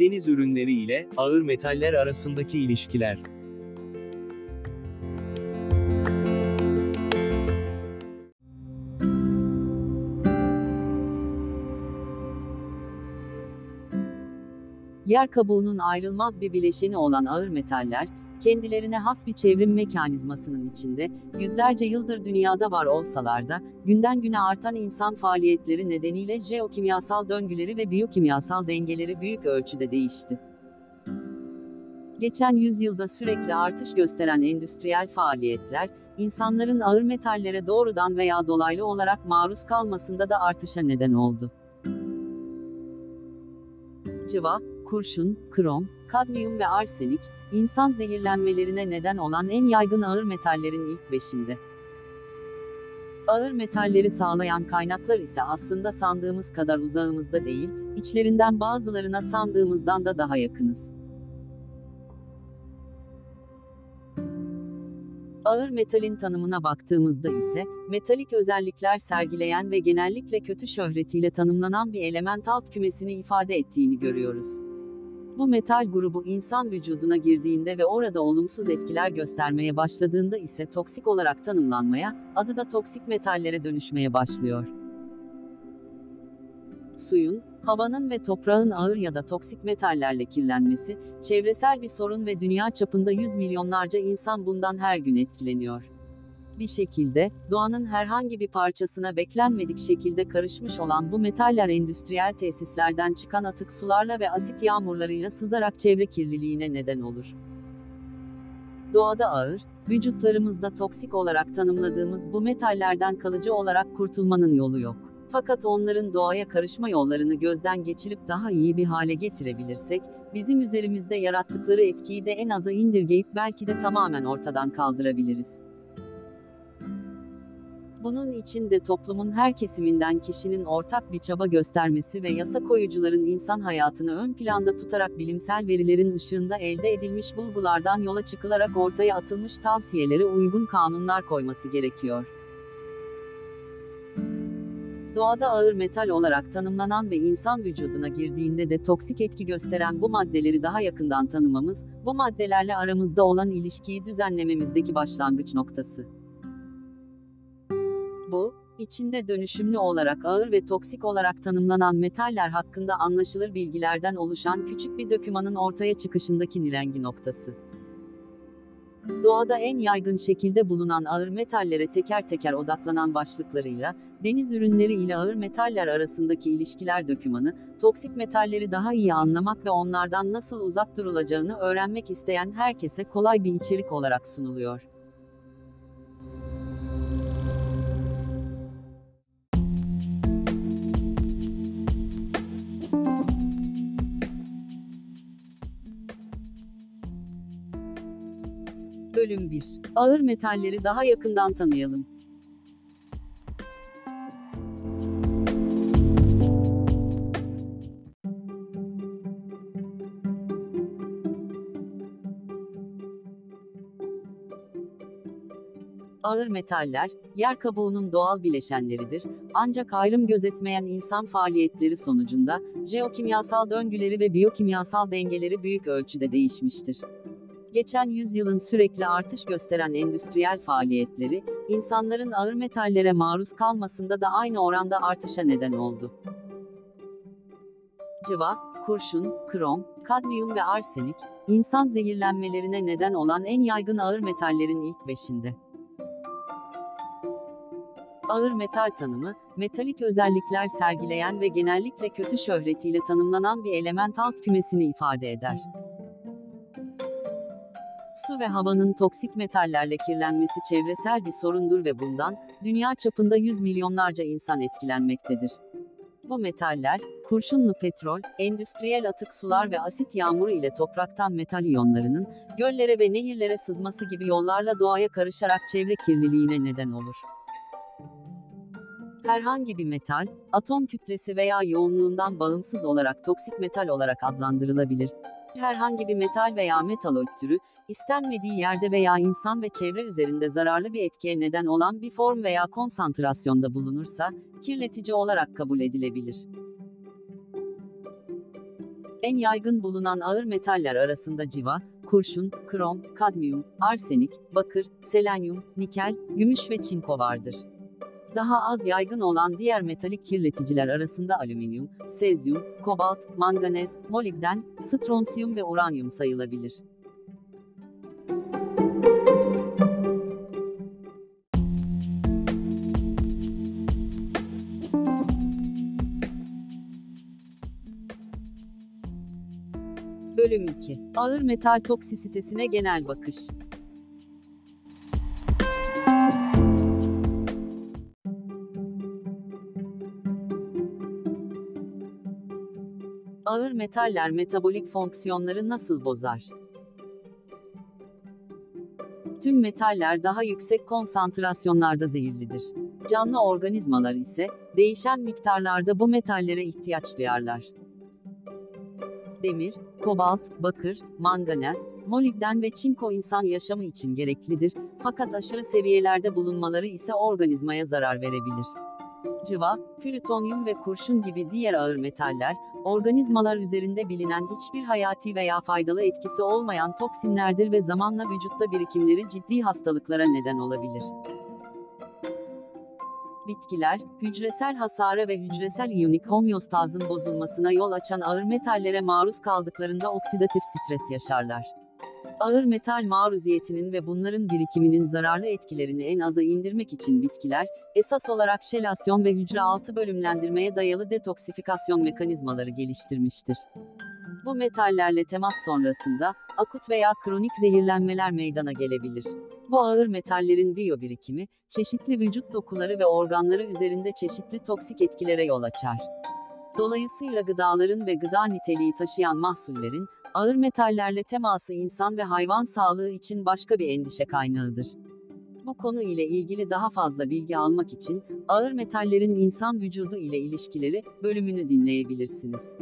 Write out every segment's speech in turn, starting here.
Deniz ürünleri ile ağır metaller arasındaki ilişkiler. Yer kabuğunun ayrılmaz bir bileşeni olan ağır metaller, kendilerine has bir çevrim mekanizmasının içinde, yüzlerce yıldır dünyada var olsalar da, günden güne artan insan faaliyetleri nedeniyle jeokimyasal döngüleri ve biyokimyasal dengeleri büyük ölçüde değişti. Geçen yüzyılda sürekli artış gösteren endüstriyel faaliyetler, insanların ağır metallere doğrudan veya dolaylı olarak maruz kalmasında da artışa neden oldu. Cıva, kurşun, krom, kadmiyum ve arsenik, insan zehirlenmelerine neden olan en yaygın ağır metallerin ilk beşinde. Ağır metalleri sağlayan kaynaklar ise aslında sandığımız kadar uzağımızda değil, içlerinden bazılarına sandığımızdan da daha yakınız. Ağır metalin tanımına baktığımızda ise, metalik özellikler sergileyen ve genellikle kötü şöhretiyle tanımlanan bir element alt kümesini ifade ettiğini görüyoruz. Bu metal grubu insan vücuduna girdiğinde ve orada olumsuz etkiler göstermeye başladığında ise toksik olarak tanımlanmaya, adı da toksik metallere dönüşmeye başlıyor. Suyun, havanın ve toprağın ağır ya da toksik metallerle kirlenmesi, çevresel bir sorun ve dünya çapında yüz milyonlarca insan bundan her gün etkileniyor. Bir şekilde, doğanın herhangi bir parçasına beklenmedik şekilde karışmış olan bu metaller endüstriyel tesislerden çıkan atık sularla ve asit yağmurlarıyla sızarak çevre kirliliğine neden olur. Doğada ağır, vücutlarımızda toksik olarak tanımladığımız bu metallerden kalıcı olarak kurtulmanın yolu yok. Fakat onların doğaya karışma yollarını gözden geçirip daha iyi bir hale getirebilirsek, bizim üzerimizde yarattıkları etkiyi de en aza indirgeyip belki de tamamen ortadan kaldırabiliriz. Bunun için de toplumun her kesiminden kişinin ortak bir çaba göstermesi ve yasa koyucuların insan hayatını ön planda tutarak bilimsel verilerin ışığında elde edilmiş bulgulardan yola çıkılarak ortaya atılmış tavsiyelere uygun kanunlar koyması gerekiyor. Doğada ağır metal olarak tanımlanan ve insan vücuduna girdiğinde de toksik etki gösteren bu maddeleri daha yakından tanımamız, bu maddelerle aramızda olan ilişkiyi düzenlememizdeki başlangıç noktası. Bu, içinde dönüşümlü olarak ağır ve toksik olarak tanımlanan metaller hakkında anlaşılır bilgilerden oluşan küçük bir dökümanın ortaya çıkışındaki nirengi noktası. Doğada en yaygın şekilde bulunan ağır metallere teker teker odaklanan başlıklarıyla, deniz ürünleri ile ağır metaller arasındaki ilişkiler dökümanı, toksik metalleri daha iyi anlamak ve onlardan nasıl uzak durulacağını öğrenmek isteyen herkese kolay bir içerik olarak sunuluyor. Bölüm 1. Ağır metalleri daha yakından tanıyalım. Ağır metaller, yer kabuğunun doğal bileşenleridir, ancak ayrım gözetmeyen insan faaliyetleri sonucunda, jeokimyasal döngüleri ve biyokimyasal dengeleri büyük ölçüde değişmiştir. Geçen yüzyılın sürekli artış gösteren endüstriyel faaliyetleri, insanların ağır metallere maruz kalmasında da aynı oranda artışa neden oldu. Cıva, kurşun, krom, kadmiyum ve arsenik, insan zehirlenmelerine neden olan en yaygın ağır metallerin ilk beşinde. Ağır metal tanımı, metalik özellikler sergileyen ve genellikle kötü şöhretiyle tanımlanan bir element alt kümesini ifade eder. Su ve havanın toksik metallerle kirlenmesi çevresel bir sorundur ve bundan, dünya çapında yüz milyonlarca insan etkilenmektedir. Bu metaller, kurşunlu petrol, endüstriyel atık sular ve asit yağmuru ile topraktan metal iyonlarının, göllere ve nehirlere sızması gibi yollarla doğaya karışarak çevre kirliliğine neden olur. Herhangi bir metal, atom kütlesi veya yoğunluğundan bağımsız olarak toksik metal olarak adlandırılabilir. Herhangi bir metal veya metaloid türü, istenmediği yerde veya insan ve çevre üzerinde zararlı bir etkiye neden olan bir form veya konsantrasyonda bulunursa, kirletici olarak kabul edilebilir. En yaygın bulunan ağır metaller arasında civa, kurşun, krom, kadmiyum, arsenik, bakır, selenyum, nikel, gümüş ve çinko vardır. Daha az yaygın olan diğer metalik kirleticiler arasında alüminyum, sezyum, kobalt, manganez, molibden, stronsiyum ve uranyum sayılabilir. Bölüm 2. Ağır metal toksisitesine genel bakış. Ağır metaller metabolik fonksiyonları nasıl bozar? Tüm metaller daha yüksek konsantrasyonlarda zehirlidir. Canlı organizmalar ise değişen miktarlarda bu metallere ihtiyaç duyarlar. Demir, kobalt, bakır, manganez, molibden ve çinko insan yaşamı için gereklidir, fakat aşırı seviyelerde bulunmaları ise organizmaya zarar verebilir. Cıva, plütonyum ve kurşun gibi diğer ağır metaller, organizmalar üzerinde bilinen hiçbir hayati veya faydalı etkisi olmayan toksinlerdir ve zamanla vücutta birikimleri ciddi hastalıklara neden olabilir. Bitkiler, hücresel hasara ve hücresel iyonik homeostazın bozulmasına yol açan ağır metallere maruz kaldıklarında oksidatif stres yaşarlar. Ağır metal maruziyetinin ve bunların birikiminin zararlı etkilerini en aza indirmek için bitkiler, esas olarak şelasyon ve hücre altı bölümlendirmeye dayalı detoksifikasyon mekanizmaları geliştirmiştir. Bu metallerle temas sonrasında, akut veya kronik zehirlenmeler meydana gelebilir. Bu ağır metallerin biyobirikimi, çeşitli vücut dokuları ve organları üzerinde çeşitli toksik etkilere yol açar. Dolayısıyla gıdaların ve gıda niteliği taşıyan mahsullerin, ağır metallerle teması insan ve hayvan sağlığı için başka bir endişe kaynağıdır. Bu konu ile ilgili daha fazla bilgi almak için, ağır metallerin insan vücudu ile ilişkileri bölümünü dinleyebilirsiniz.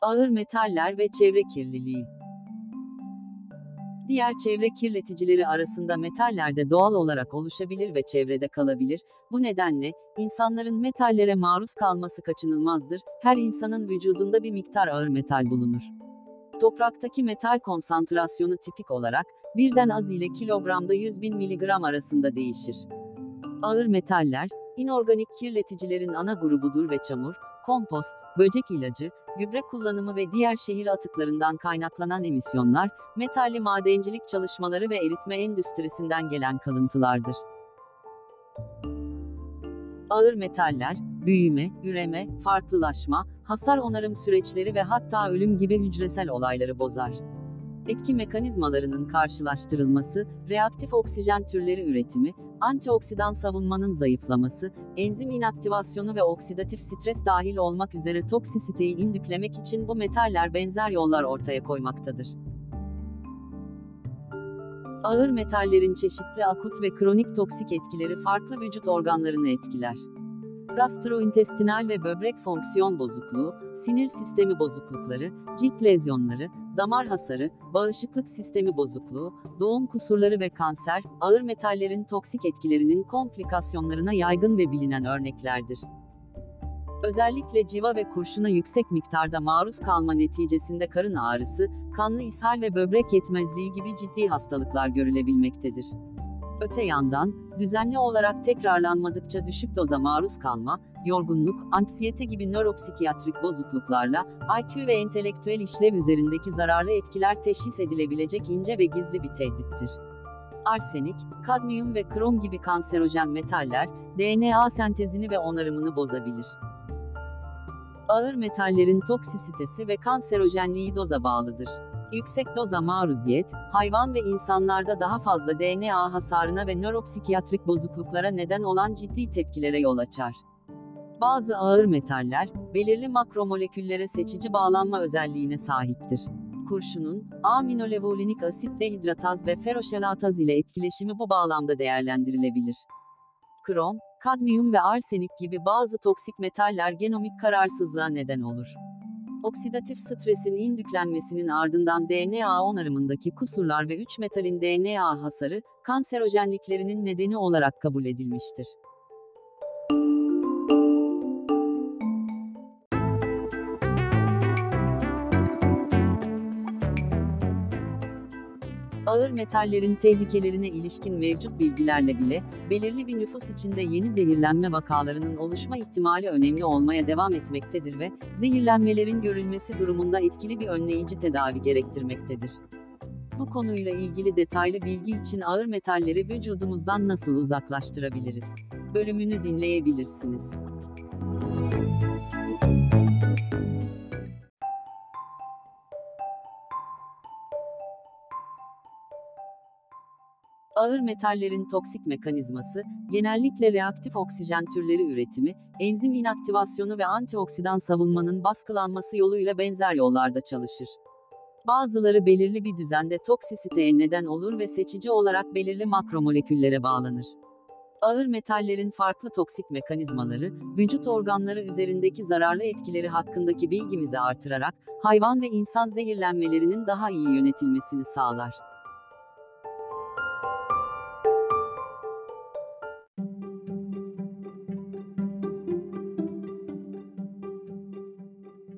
Ağır metaller ve çevre kirliliği Diğer çevre kirleticileri arasında metaller de doğal olarak oluşabilir ve çevrede kalabilir. Bu nedenle, insanların metallere maruz kalması kaçınılmazdır. Her insanın vücudunda bir miktar ağır metal bulunur. Topraktaki metal konsantrasyonu tipik olarak, birden az ile kilogramda 100 bin miligram arasında değişir. Ağır metaller, inorganik kirleticilerin ana grubudur ve çamur, kompost, böcek ilacı, gübre kullanımı ve diğer şehir atıklarından kaynaklanan emisyonlar, metalli madencilik çalışmaları ve eritme endüstrisinden gelen kalıntılardır. Ağır metaller, büyüme, üreme, farklılaşma, hasar onarım süreçleri ve hatta ölüm gibi hücresel olayları bozar. Etki mekanizmalarının karşılaştırılması, reaktif oksijen türleri üretimi, antioksidan savunmanın zayıflaması, enzim inaktivasyonu ve oksidatif stres dahil olmak üzere toksisiteyi indüklemek için bu metaller benzer yollar ortaya koymaktadır. Ağır metallerin çeşitli akut ve kronik toksik etkileri farklı vücut organlarını etkiler. Gastrointestinal ve böbrek fonksiyon bozukluğu, sinir sistemi bozuklukları, cilt lezyonları, damar hasarı, bağışıklık sistemi bozukluğu, doğum kusurları ve kanser, ağır metallerin toksik etkilerinin komplikasyonlarına yaygın ve bilinen örneklerdir. Özellikle civa ve kurşuna yüksek miktarda maruz kalma neticesinde karın ağrısı, kanlı ishal ve böbrek yetmezliği gibi ciddi hastalıklar görülebilmektedir. Öte yandan, düzenli olarak tekrarlanmadıkça düşük doza maruz kalma, yorgunluk, anksiyete gibi nöropsikiyatrik bozukluklarla, IQ ve entelektüel işlev üzerindeki zararlı etkiler teşhis edilebilecek ince ve gizli bir tehdittir. Arsenik, kadmiyum ve krom gibi kanserojen metaller, DNA sentezini ve onarımını bozabilir. Ağır metallerin toksisitesi ve kanserojenliği doza bağlıdır. Yüksek doza maruziyet, hayvan ve insanlarda daha fazla DNA hasarına ve nöropsikiyatrik bozukluklara neden olan ciddi tepkilere yol açar. Bazı ağır metaller, belirli makromoleküllere seçici bağlanma özelliğine sahiptir. Kurşunun, aminolevulinik asit dehidrataz ve feroşelataz ile etkileşimi bu bağlamda değerlendirilebilir. Krom, kadmiyum ve arsenik gibi bazı toksik metaller genomik kararsızlığa neden olur. Oksidatif stresin indüklenmesinin ardından DNA onarımındaki kusurlar ve 3 metalin DNA hasarı, kanserojenliklerinin nedeni olarak kabul edilmiştir. Ağır metallerin tehlikelerine ilişkin mevcut bilgilerle bile, belirli bir nüfus içinde yeni zehirlenme vakalarının oluşma ihtimali önemli olmaya devam etmektedir ve, zehirlenmelerin görülmesi durumunda etkili bir önleyici tedavi gerektirmektedir. Bu konuyla ilgili detaylı bilgi için ağır metalleri vücudumuzdan nasıl uzaklaştırabiliriz? Bölümünü dinleyebilirsiniz. Ağır metallerin toksik mekanizması, genellikle reaktif oksijen türleri üretimi, enzim inaktivasyonu ve antioksidan savunmanın baskılanması yoluyla benzer yollarda çalışır. Bazıları belirli bir düzende toksisiteye neden olur ve seçici olarak belirli makromoleküllere bağlanır. Ağır metallerin farklı toksik mekanizmaları, vücut organları üzerindeki zararlı etkileri hakkındaki bilgimizi artırarak, hayvan ve insan zehirlenmelerinin daha iyi yönetilmesini sağlar.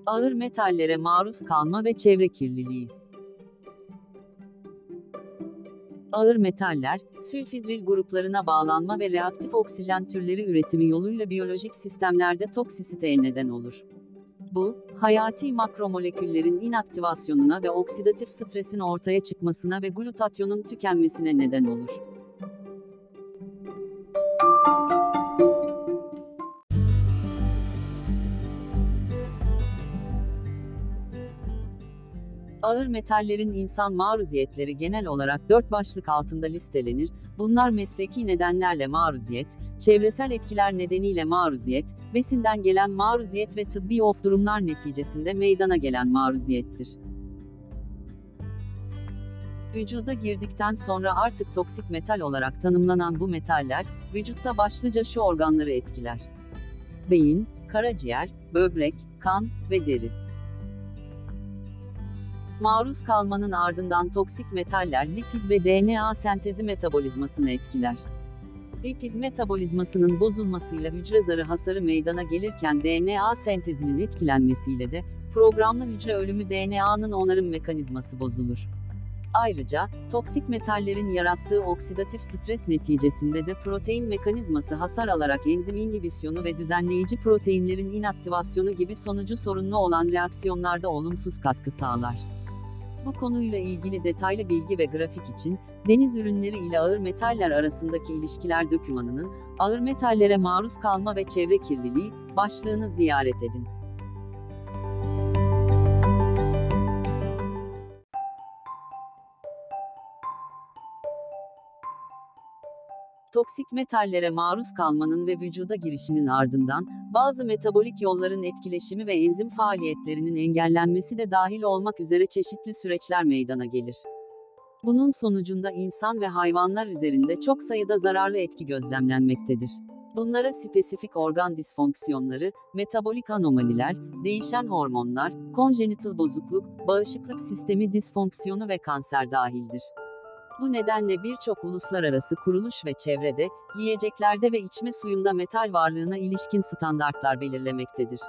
Ağır metallere maruz kalma ve çevre kirliliği. Ağır metaller, sülfidril gruplarına bağlanma ve reaktif oksijen türleri üretimi yoluyla biyolojik sistemlerde toksisiteye neden olur. Bu, hayati makromoleküllerin inaktivasyonuna ve oksidatif stresin ortaya çıkmasına ve glutatyonun tükenmesine neden olur. Ağır metallerin insan maruziyetleri genel olarak dört başlık altında listelenir. Bunlar mesleki nedenlerle maruziyet, çevresel etkiler nedeniyle maruziyet, besinden gelen maruziyet ve tıbbi of durumlar neticesinde meydana gelen maruziyettir. Vücuda girdikten sonra artık toksik metal olarak tanımlanan bu metaller, vücutta başlıca şu organları etkiler. Beyin, karaciğer, böbrek, kan ve deri. Maruz kalmanın ardından toksik metaller lipid ve DNA sentezi metabolizmasını etkiler. Lipid metabolizmasının bozulmasıyla hücre zarı hasarı meydana gelirken DNA sentezinin etkilenmesiyle de programlı hücre ölümü DNA'nın onarım mekanizması bozulur. Ayrıca, toksik metallerin yarattığı oksidatif stres neticesinde de protein mekanizması hasar alarak enzim inhibisyonu ve düzenleyici proteinlerin inaktivasyonu gibi sonucu sorunlu olan reaksiyonlarda olumsuz katkı sağlar. Bu konuyla ilgili detaylı bilgi ve grafik için, deniz ürünleri ile ağır metaller arasındaki ilişkiler dokümanının, ağır metallere maruz kalma ve çevre kirliliği, başlığını ziyaret edin. Toksik metallere maruz kalmanın ve vücuda girişinin ardından, bazı metabolik yolların etkileşimi ve enzim faaliyetlerinin engellenmesi de dahil olmak üzere çeşitli süreçler meydana gelir. Bunun sonucunda insan ve hayvanlar üzerinde çok sayıda zararlı etki gözlemlenmektedir. Bunlara spesifik organ disfonksiyonları, metabolik anomaliler, değişen hormonlar, konjenital bozukluk, bağışıklık sistemi disfonksiyonu ve kanser dahildir. Bu nedenle birçok uluslararası kuruluş ve çevrede, yiyeceklerde ve içme suyunda metal varlığına ilişkin standartlar belirlemektedir.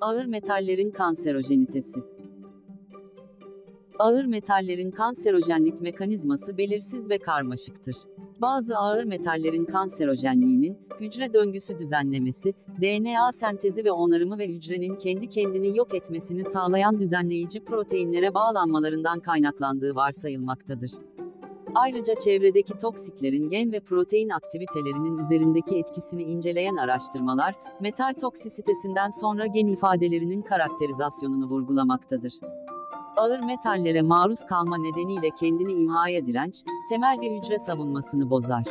Ağır metallerin kanserojenitesi Ağır metallerin kanserojenlik mekanizması belirsiz ve karmaşıktır. Bazı ağır metallerin kanserojenliğinin, hücre döngüsü düzenlemesi, DNA sentezi ve onarımı ve hücrenin kendi kendini yok etmesini sağlayan düzenleyici proteinlere bağlanmalarından kaynaklandığı varsayılmaktadır. Ayrıca çevredeki toksiklerin gen ve protein aktivitelerinin üzerindeki etkisini inceleyen araştırmalar, metal toksisitesinden sonra gen ifadelerinin karakterizasyonunu vurgulamaktadır. Ağır metallere maruz kalma nedeniyle kendini imhaya direnç, temel bir hücre savunmasını bozar.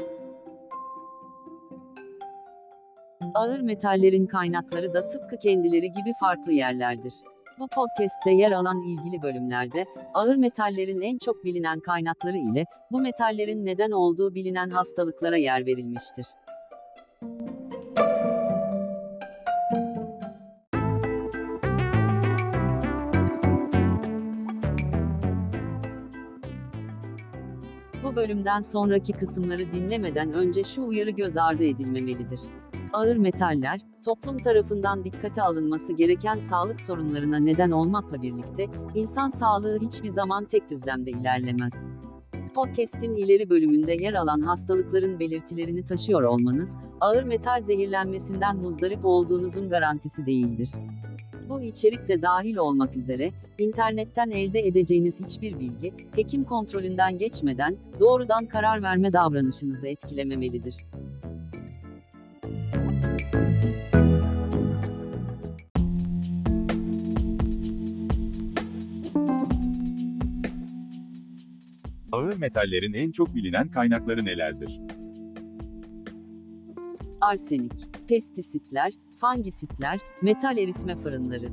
Ağır metallerin kaynakları da tıpkı kendileri gibi farklı yerlerdir. Bu podcast'te yer alan ilgili bölümlerde, ağır metallerin en çok bilinen kaynakları ile, bu metallerin neden olduğu bilinen hastalıklara yer verilmiştir. Bu bölümden sonraki kısımları dinlemeden önce şu uyarı göz ardı edilmemelidir. Ağır metaller, toplum tarafından dikkate alınması gereken sağlık sorunlarına neden olmakla birlikte, insan sağlığı hiçbir zaman tek düzlemde ilerlemez. Podcast'in ileri bölümünde yer alan hastalıkların belirtilerini taşıyor olmanız, ağır metal zehirlenmesinden muzdarip olduğunuzun garantisi değildir. Bu içerik de dahil olmak üzere, internetten elde edeceğiniz hiçbir bilgi, hekim kontrolünden geçmeden, doğrudan karar verme davranışınızı etkilememelidir. Ağır metallerin en çok bilinen kaynakları nelerdir? Arsenik, pestisitler, fangisitler, metal eritme fırınları.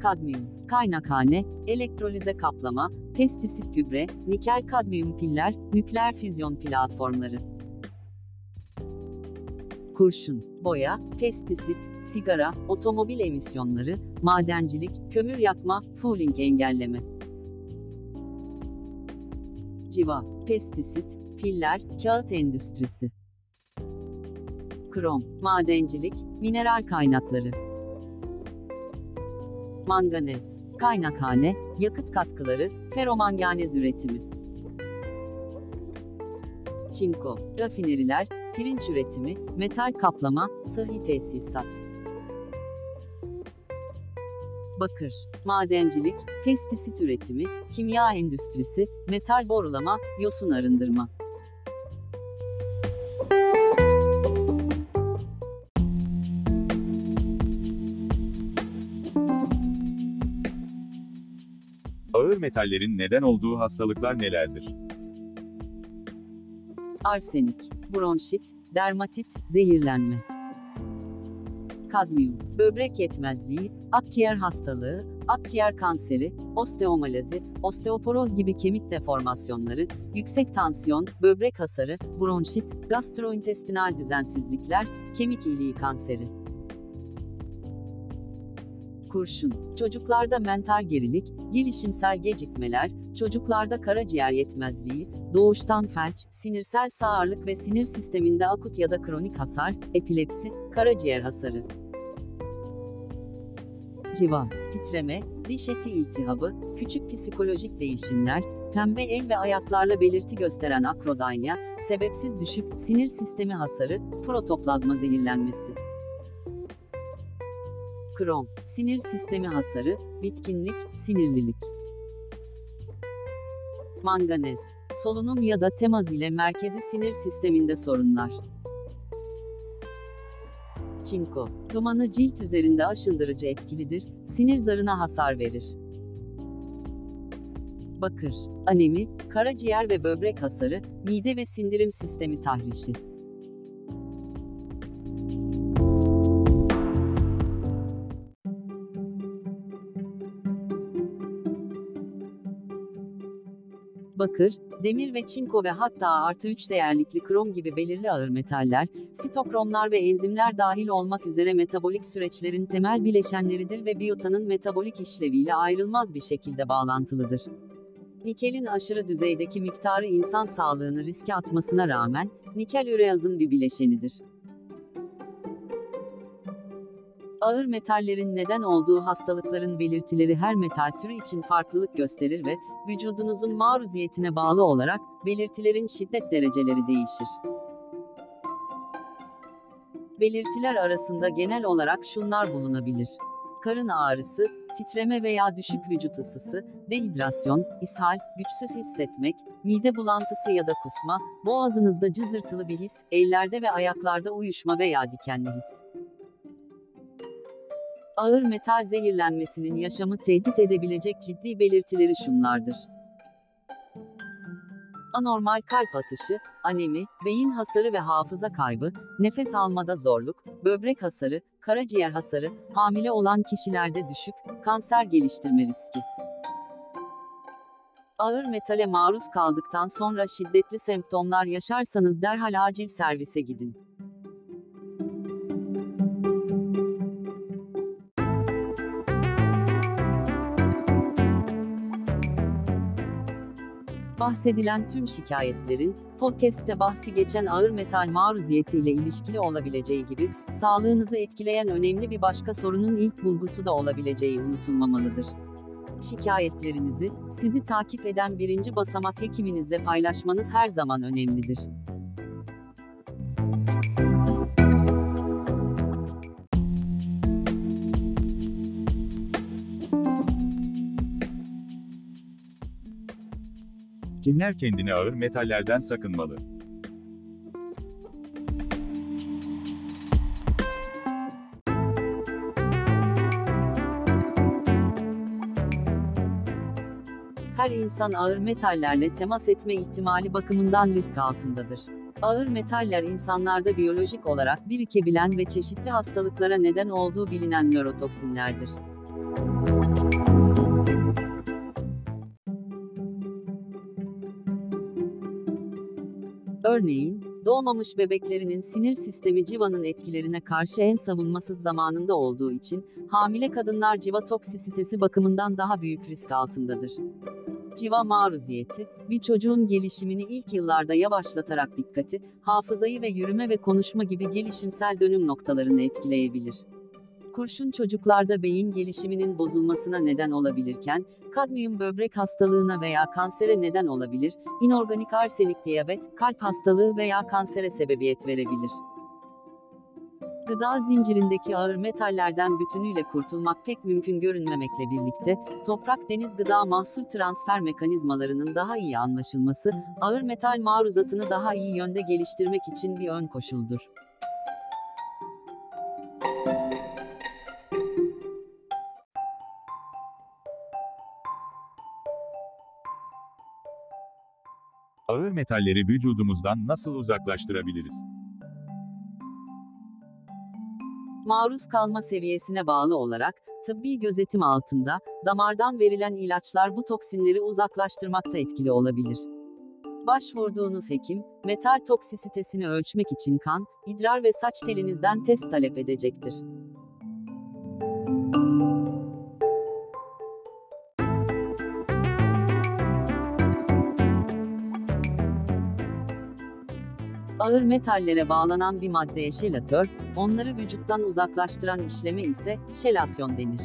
Kadmiyum, kaynakhane, elektrolize kaplama, pestisit gübre, nikel kadmiyum piller, nükleer füzyon platformları. Kurşun, boya, pestisit, sigara, otomobil emisyonları, madencilik, kömür yakma, fouling engelleme. Civa, pestisit, piller, kağıt endüstrisi krom, madencilik, mineral kaynakları. Manganez, kaynakhane, yakıt katkıları, feromanganez üretimi. Çinko, rafineriler, pirinç üretimi, metal kaplama, sıhhi tesisat. Bakır, madencilik, pestisit üretimi, kimya endüstrisi, metal borulama, yosun arındırma. Metallerin neden olduğu hastalıklar nelerdir? arsenik, bronşit, dermatit, zehirlenme. Kadmiyum, böbrek yetmezliği, akciğer hastalığı, akciğer kanseri, osteomalazi, osteoporoz gibi kemik deformasyonları, yüksek tansiyon, böbrek hasarı, bronşit, gastrointestinal düzensizlikler, kemik iliği kanseri. Kurşun, çocuklarda mental gerilik, gelişimsel gecikmeler, çocuklarda karaciğer yetmezliği, doğuştan felç, sinirsel sağırlık ve sinir sisteminde akut ya da kronik hasar, epilepsi, karaciğer hasarı. Civa, titreme, diş eti iltihabı, küçük psikolojik değişimler, pembe el ve ayaklarla belirti gösteren akrodanya, sebepsiz düşük, sinir sistemi hasarı, protoplazma zehirlenmesi. Krom, sinir sistemi hasarı, bitkinlik, sinirlilik. Manganez, solunum ya da temaz ile merkezi sinir sisteminde sorunlar. Çinko, dumanı cilt üzerinde aşındırıcı etkilidir, sinir zarına hasar verir. Bakır, anemi, karaciğer ve böbrek hasarı, mide ve sindirim sistemi tahrişi. Bakır, demir ve çinko ve hatta artı 3 değerlikli krom gibi belirli ağır metaller, sitokromlar ve enzimler dahil olmak üzere metabolik süreçlerin temel bileşenleridir ve biyotanın metabolik işleviyle ayrılmaz bir şekilde bağlantılıdır. Nikelin aşırı düzeydeki miktarı insan sağlığını riske atmasına rağmen, nikel üreazın bir bileşenidir. Ağır metallerin neden olduğu hastalıkların belirtileri her metal türü için farklılık gösterir ve vücudunuzun maruziyetine bağlı olarak belirtilerin şiddet dereceleri değişir. Belirtiler arasında genel olarak şunlar bulunabilir. Karın ağrısı, titreme veya düşük vücut ısısı, dehidrasyon, ishal, güçsüz hissetmek, mide bulantısı ya da kusma, boğazınızda cızırtılı bir his, ellerde ve ayaklarda uyuşma veya dikenli his. Ağır metal zehirlenmesinin yaşamı tehdit edebilecek ciddi belirtileri şunlardır. Anormal kalp atışı, anemi, beyin hasarı ve hafıza kaybı, nefes almada zorluk, böbrek hasarı, karaciğer hasarı, hamile olan kişilerde düşük, kanser geliştirme riski. Ağır metale maruz kaldıktan sonra şiddetli semptomlar yaşarsanız derhal acil servise gidin. Bahsedilen tüm şikayetlerin, podcast'te bahsi geçen ağır metal maruziyeti ile ilişkili olabileceği gibi, sağlığınızı etkileyen önemli bir başka sorunun ilk bulgusu da olabileceği unutulmamalıdır. Şikayetlerinizi, sizi takip eden birinci basamak hekiminizle paylaşmanız her zaman önemlidir. Kimler kendini ağır metallerden sakınmalı? Her insan ağır metallerle temas etme ihtimali bakımından risk altındadır. Ağır metaller insanlarda biyolojik olarak birikebilen ve çeşitli hastalıklara neden olduğu bilinen nörotoksinlerdir. Örneğin, doğmamış bebeklerinin sinir sistemi civanın etkilerine karşı en savunmasız zamanında olduğu için, hamile kadınlar civa toksisitesi bakımından daha büyük risk altındadır. Civa maruziyeti, bir çocuğun gelişimini ilk yıllarda yavaşlatarak dikkati, hafızayı ve yürüme ve konuşma gibi gelişimsel dönüm noktalarını etkileyebilir. Kurşun çocuklarda beyin gelişiminin bozulmasına neden olabilirken, kadmiyum böbrek hastalığına veya kansere neden olabilir, inorganik arsenik diyabet, kalp hastalığı veya kansere sebebiyet verebilir. Gıda zincirindeki ağır metallerden bütünüyle kurtulmak pek mümkün görünmemekle birlikte, toprak-deniz gıda mahsul transfer mekanizmalarının daha iyi anlaşılması, ağır metal maruzatını daha iyi yönde geliştirmek için bir ön koşuldur. Ağır metalleri vücudumuzdan nasıl uzaklaştırabiliriz? Maruz kalma seviyesine bağlı olarak, tıbbi gözetim altında, damardan verilen ilaçlar bu toksinleri uzaklaştırmakta etkili olabilir. Başvurduğunuz hekim, metal toksisitesini ölçmek için kan, idrar ve saç telinizden test talep edecektir. Ağır metallere bağlanan bir maddeye şelatör, onları vücuttan uzaklaştıran işleme ise şelasyon denir.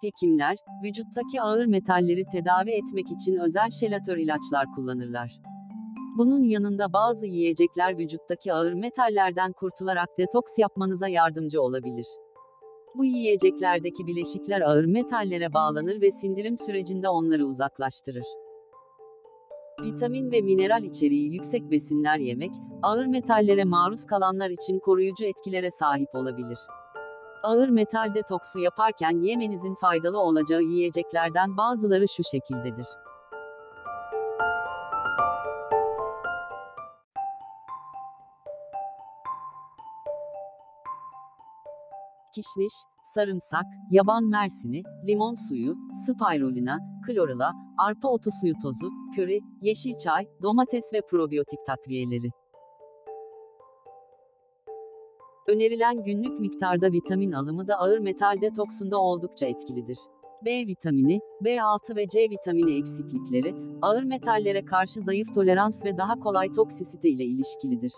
Hekimler, vücuttaki ağır metalleri tedavi etmek için özel şelatör ilaçlar kullanırlar. Bunun yanında bazı yiyecekler vücuttaki ağır metallerden kurtularak detoks yapmanıza yardımcı olabilir. Bu yiyeceklerdeki bileşikler ağır metallere bağlanır ve sindirim sürecinde onları uzaklaştırır. Vitamin ve mineral içeriği yüksek besinler yemek, ağır metallere maruz kalanlar için koruyucu etkilere sahip olabilir. Ağır metal detoksu yaparken yemenizin faydalı olacağı yiyeceklerden bazıları şu şekildedir. Kişniş, sarımsak, yaban mersini, limon suyu, spirulina, klorula, arpa otu suyu tozu, köri, yeşil çay, domates ve probiyotik takviyeleri. Önerilen günlük miktarda vitamin alımı da ağır metal detoksunda oldukça etkilidir. B vitamini, B6 ve C vitamini eksiklikleri, ağır metallere karşı zayıf tolerans ve daha kolay toksisite ile ilişkilidir.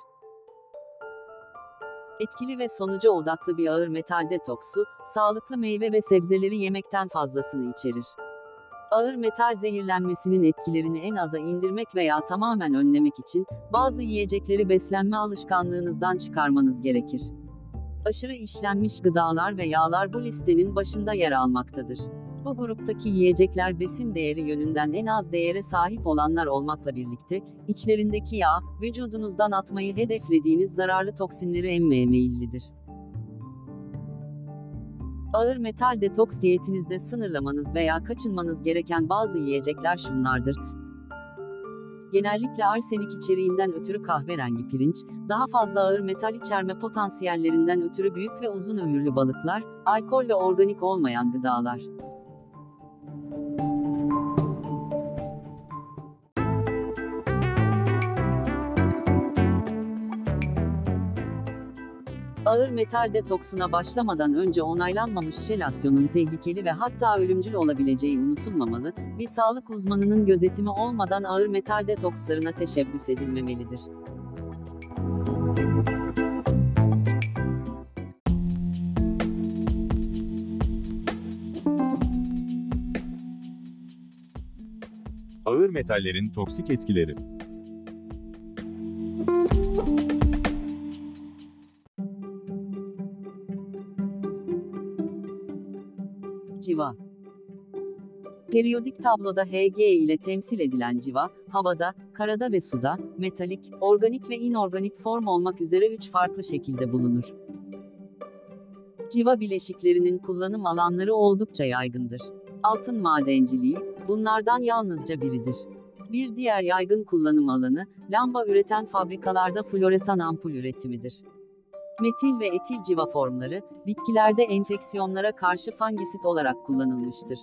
Etkili ve sonuca odaklı bir ağır metal detoksu, sağlıklı meyve ve sebzeleri yemekten fazlasını içerir. Ağır metal zehirlenmesinin etkilerini en aza indirmek veya tamamen önlemek için, bazı yiyecekleri beslenme alışkanlığınızdan çıkarmanız gerekir. Aşırı işlenmiş gıdalar ve yağlar bu listenin başında yer almaktadır. Bu gruptaki yiyecekler besin değeri yönünden en az değere sahip olanlar olmakla birlikte, içlerindeki yağ, vücudunuzdan atmayı hedeflediğiniz zararlı toksinleri emmeye meyillidir. Ağır metal detoks diyetinizde sınırlamanız veya kaçınmanız gereken bazı yiyecekler şunlardır. Genellikle arsenik içeriğinden ötürü kahverengi pirinç, daha fazla ağır metal içerme potansiyellerinden ötürü büyük ve uzun ömürlü balıklar, alkol ve organik olmayan gıdalar. Ağır metal detoksuna başlamadan önce onaylanmamış şelasyonun tehlikeli ve hatta ölümcül olabileceği unutulmamalı, bir sağlık uzmanının gözetimi olmadan ağır metal detokslarına teşebbüs edilmemelidir. Ağır metallerin toksik etkileri. Civa Periyodik tabloda Hg ile temsil edilen civa, havada, karada ve suda, metalik, organik ve inorganik form olmak üzere üç farklı şekilde bulunur. Civa bileşiklerinin kullanım alanları oldukça yaygındır. Altın madenciliği, bunlardan yalnızca biridir. Bir diğer yaygın kullanım alanı, lamba üreten fabrikalarda floresan ampul üretimidir. Metil ve etil civa formları, bitkilerde enfeksiyonlara karşı fangisit olarak kullanılmıştır.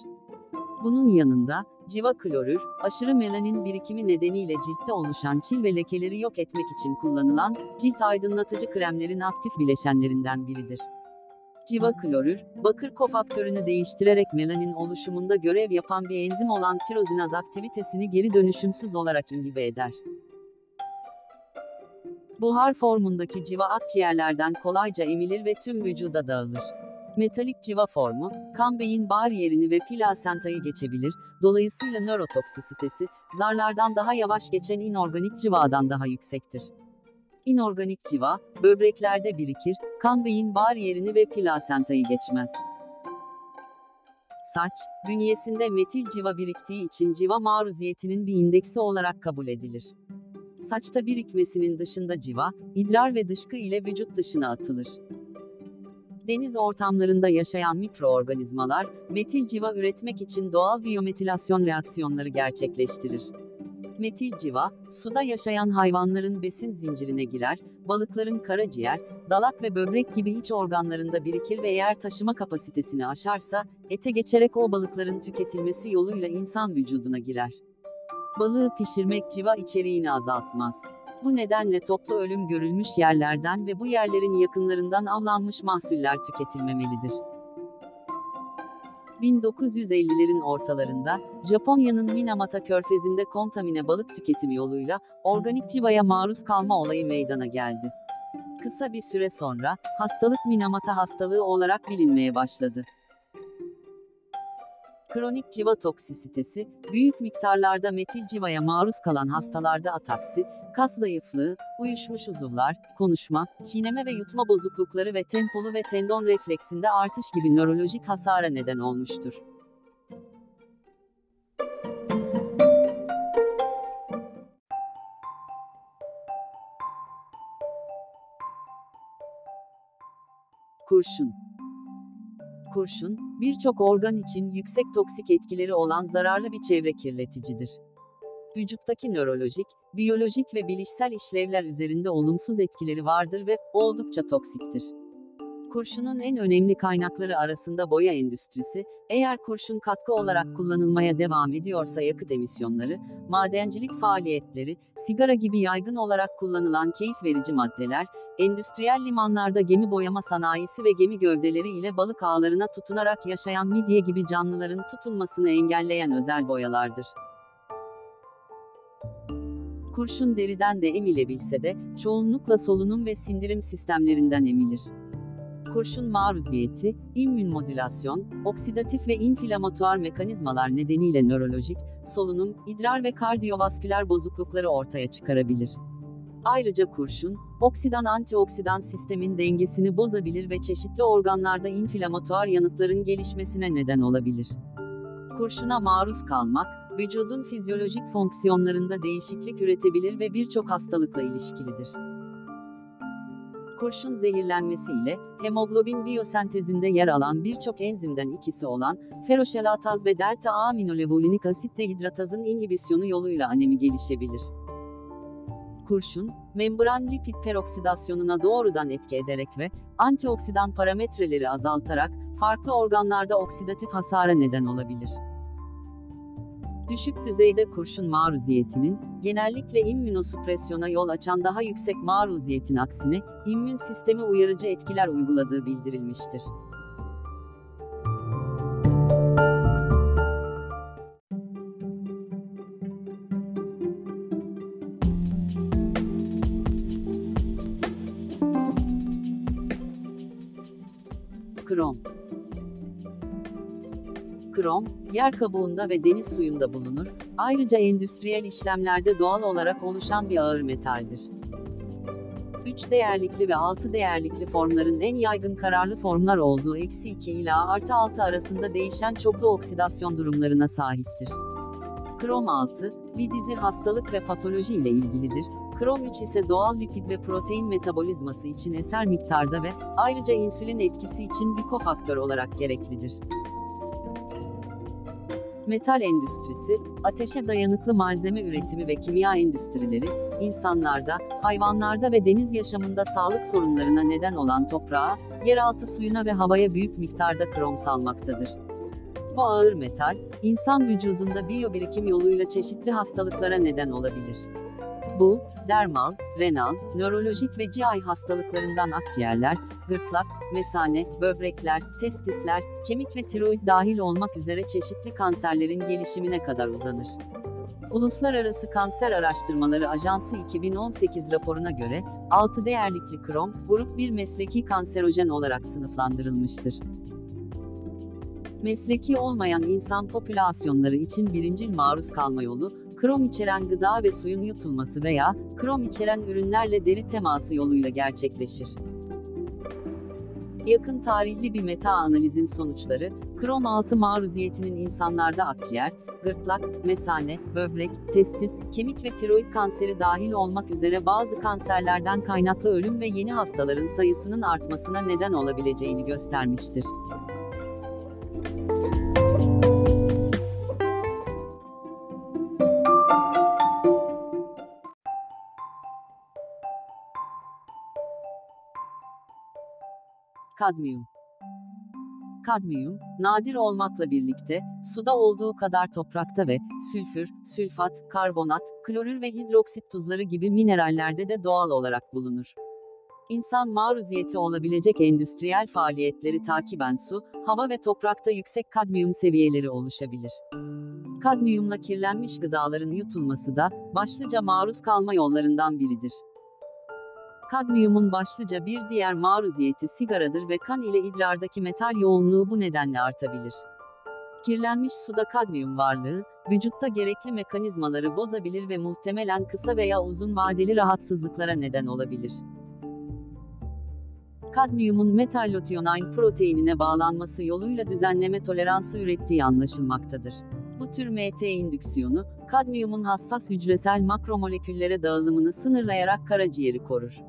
Bunun yanında, civa klorür, aşırı melanin birikimi nedeniyle ciltte oluşan çil ve lekeleri yok etmek için kullanılan, cilt aydınlatıcı kremlerin aktif bileşenlerinden biridir. Civa klorür, bakır kofaktörünü değiştirerek melanin oluşumunda görev yapan bir enzim olan tirozinaz aktivitesini geri dönüşümsüz olarak inhibe eder. Buhar formundaki civa akciğerlerden kolayca emilir ve tüm vücuda dağılır. Metalik civa formu, kan beyin bariyerini ve plasentayı geçebilir, dolayısıyla nörotoksisitesi, zarlardan daha yavaş geçen inorganik civadan daha yüksektir. İnorganik civa, böbreklerde birikir, kan beyin bariyerini ve plasentayı geçmez. Saç, bünyesinde metil civa biriktiği için civa maruziyetinin bir indeksi olarak kabul edilir. Saçta birikmesinin dışında civa, idrar ve dışkı ile vücut dışına atılır. Deniz ortamlarında yaşayan mikroorganizmalar, metil civa üretmek için doğal biyometilasyon reaksiyonları gerçekleştirir. Metil civa, suda yaşayan hayvanların besin zincirine girer, balıkların karaciğer, dalak ve böbrek gibi iç organlarında birikir ve eğer taşıma kapasitesini aşarsa, ete geçerek o balıkların tüketilmesi yoluyla insan vücuduna girer. Balığı pişirmek civa içeriğini azaltmaz. Bu nedenle toplu ölüm görülmüş yerlerden ve bu yerlerin yakınlarından avlanmış mahsuller tüketilmemelidir. 1950'lerin ortalarında, Japonya'nın Minamata körfezinde kontamine balık tüketimi yoluyla, organik civaya maruz kalma olayı meydana geldi. Kısa bir süre sonra, hastalık Minamata hastalığı olarak bilinmeye başladı. Kronik civa toksisitesi, büyük miktarlarda metil civaya maruz kalan hastalarda ataksi, kas zayıflığı, uyuşmuş uzuvlar, konuşma, çiğneme ve yutma bozuklukları ve tempolu ve tendon refleksinde artış gibi nörolojik hasara neden olmuştur. Kurşun Kurşun, birçok organ için yüksek toksik etkileri olan zararlı bir çevre kirleticidir. Vücuttaki nörolojik, biyolojik ve bilişsel işlevler üzerinde olumsuz etkileri vardır ve oldukça toksiktir. Kurşunun en önemli kaynakları arasında boya endüstrisi, eğer kurşun katkı olarak kullanılmaya devam ediyorsa yakıt emisyonları, madencilik faaliyetleri, sigara gibi yaygın olarak kullanılan keyif verici maddeler, endüstriyel limanlarda gemi boyama sanayisi ve gemi gövdeleri ile balık ağlarına tutunarak yaşayan midye gibi canlıların tutunmasını engelleyen özel boyalardır. Kurşun deriden de emilebilse de, çoğunlukla solunum ve sindirim sistemlerinden emilir. Kurşun maruziyeti, immün modülasyon, oksidatif ve inflamatuar mekanizmalar nedeniyle nörolojik, solunum, idrar ve kardiyovasküler bozuklukları ortaya çıkarabilir. Ayrıca kurşun, oksidan antioksidan sistemin dengesini bozabilir ve çeşitli organlarda inflamatuar yanıtların gelişmesine neden olabilir. Kurşuna maruz kalmak, vücudun fizyolojik fonksiyonlarında değişiklik üretebilir ve birçok hastalıkla ilişkilidir. Kurşun zehirlenmesi ile hemoglobin biyosentezinde yer alan birçok enzimden ikisi olan feroşelataz ve delta aminolevulinik asit dehidratazın inhibisyonu yoluyla anemi gelişebilir. Kurşun, membran lipid peroksidasyonuna doğrudan etki ederek ve antioksidan parametreleri azaltarak farklı organlarda oksidatif hasara neden olabilir. Düşük düzeyde kurşun maruziyetinin, genellikle immünosupresyona yol açan daha yüksek maruziyetin aksine, immün sistemi uyarıcı etkiler uyguladığı bildirilmiştir. Krom Krom, yer kabuğunda ve deniz suyunda bulunur, ayrıca endüstriyel işlemlerde doğal olarak oluşan bir ağır metaldir. 3 değerlikli ve 6 değerlikli formların en yaygın kararlı formlar olduğu eksi 2 ila artı 6 arasında değişen çoklu oksidasyon durumlarına sahiptir. Krom 6, bir dizi hastalık ve patoloji ile ilgilidir. Krom 3 ise doğal lipid ve protein metabolizması için eser miktarda ve ayrıca insülin etkisi için bir kofaktör olarak gereklidir. Metal endüstrisi, ateşe dayanıklı malzeme üretimi ve kimya endüstrileri, insanlarda, hayvanlarda ve deniz yaşamında sağlık sorunlarına neden olan toprağa, yeraltı suyuna ve havaya büyük miktarda krom salmaktadır. Bu ağır metal, insan vücudunda biyobirikim yoluyla çeşitli hastalıklara neden olabilir. Bu, dermal, renal, nörolojik ve GI hastalıklarından akciğerler, gırtlak, mesane, böbrekler, testisler, kemik ve tiroid dahil olmak üzere çeşitli kanserlerin gelişimine kadar uzanır. Uluslararası Kanser Araştırmaları Ajansı 2018 raporuna göre, 6 değerlikli krom, grup 1 mesleki kanserojen olarak sınıflandırılmıştır. Mesleki olmayan insan popülasyonları için birincil maruz kalma yolu, krom içeren gıda ve suyun yutulması veya krom içeren ürünlerle deri teması yoluyla gerçekleşir. Yakın tarihli bir meta analizin sonuçları, krom 6 maruziyetinin insanlarda akciğer, gırtlak, mesane, böbrek, testis, kemik ve tiroid kanseri dahil olmak üzere bazı kanserlerden kaynaklı ölüm ve yeni hastaların sayısının artmasına neden olabileceğini göstermiştir. Kadmiyum Kadmiyum, nadir olmakla birlikte, suda olduğu kadar toprakta ve, sülfür, sülfat, karbonat, klorür ve hidroksit tuzları gibi minerallerde de doğal olarak bulunur. İnsan maruziyeti olabilecek endüstriyel faaliyetleri takiben su, hava ve toprakta yüksek kadmiyum seviyeleri oluşabilir. Kadmiyumla kirlenmiş gıdaların yutulması da, başlıca maruz kalma yollarından biridir. Kadmiyumun başlıca bir diğer maruziyeti sigaradır ve kan ile idrardaki metal yoğunluğu bu nedenle artabilir. Kirlenmiş suda kadmiyum varlığı, vücutta gerekli mekanizmaları bozabilir ve muhtemelen kısa veya uzun vadeli rahatsızlıklara neden olabilir. Kadmiyumun metallothionein proteinine bağlanması yoluyla düzenleme toleransı ürettiği anlaşılmaktadır. Bu tür MT indüksiyonu, kadmiyumun hassas hücresel makromoleküllere dağılımını sınırlayarak karaciğeri korur.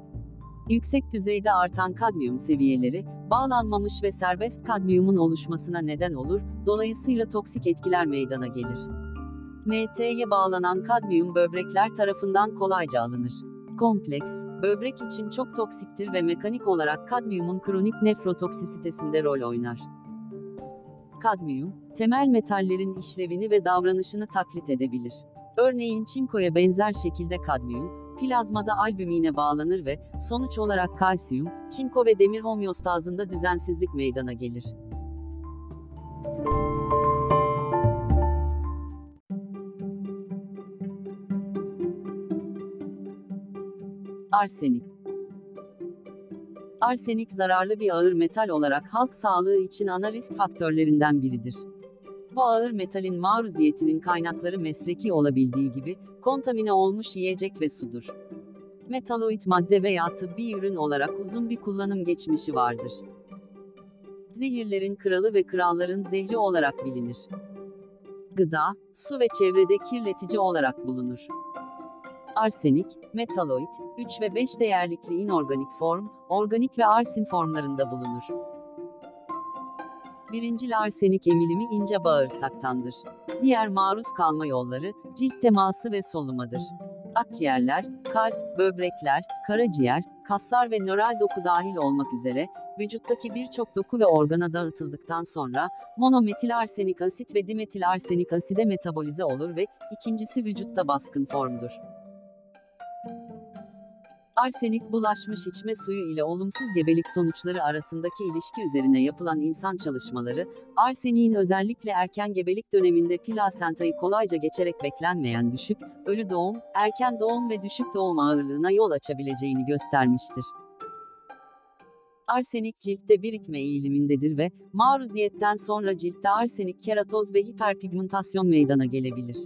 Yüksek düzeyde artan kadmiyum seviyeleri, bağlanmamış ve serbest kadmiyumun oluşmasına neden olur, dolayısıyla toksik etkiler meydana gelir. MT'ye bağlanan kadmiyum böbrekler tarafından kolayca alınır. Kompleks, böbrek için çok toksiktir ve mekanik olarak kadmiyumun kronik nefrotoksisitesinde rol oynar. Kadmiyum, temel metallerin işlevini ve davranışını taklit edebilir. Örneğin çinkoya benzer şekilde kadmiyum, plazmada albümine bağlanır ve, sonuç olarak kalsiyum, çinko ve demir homeostazında düzensizlik meydana gelir. Arsenik Arsenik zararlı bir ağır metal olarak halk sağlığı için ana risk faktörlerinden biridir. Bu ağır metalin maruziyetinin kaynakları mesleki olabildiği gibi, kontamine olmuş yiyecek ve sudur. Metaloid madde veya tıbbi ürün olarak uzun bir kullanım geçmişi vardır. Zehirlerin kralı ve kralların zehri olarak bilinir. Gıda, su ve çevrede kirletici olarak bulunur. Arsenik, metaloid, 3 ve 5 değerlikli inorganik form, organik ve arsin formlarında bulunur. Birincil arsenik emilimi ince bağırsaktandır. Diğer maruz kalma yolları, cilt teması ve solumadır. Akciğerler, kalp, böbrekler, karaciğer, kaslar ve nöral doku dahil olmak üzere, vücuttaki birçok doku ve organa dağıtıldıktan sonra, monometil arsenik asit ve dimetil arsenik aside metabolize olur ve, ikincisi vücutta baskın formdur. Arsenik bulaşmış içme suyu ile olumsuz gebelik sonuçları arasındaki ilişki üzerine yapılan insan çalışmaları, arseniğin özellikle erken gebelik döneminde plasentayı kolayca geçerek beklenmeyen düşük, ölü doğum, erken doğum ve düşük doğum ağırlığına yol açabileceğini göstermiştir. Arsenik ciltte birikme eğilimindedir ve maruziyetten sonra ciltte arsenik keratoz ve hiperpigmentasyon meydana gelebilir.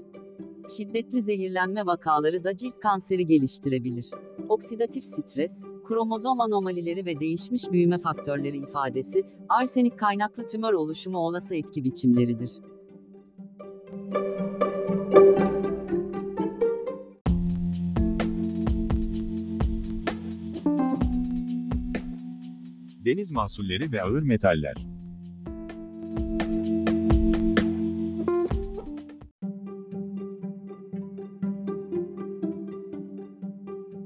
Şiddetli zehirlenme vakaları da cilt kanseri geliştirebilir. Oksidatif stres, kromozom anomalileri ve değişmiş büyüme faktörleri ifadesi, arsenik kaynaklı tümör oluşumu olası etki biçimleridir. Deniz mahsulleri ve ağır metaller.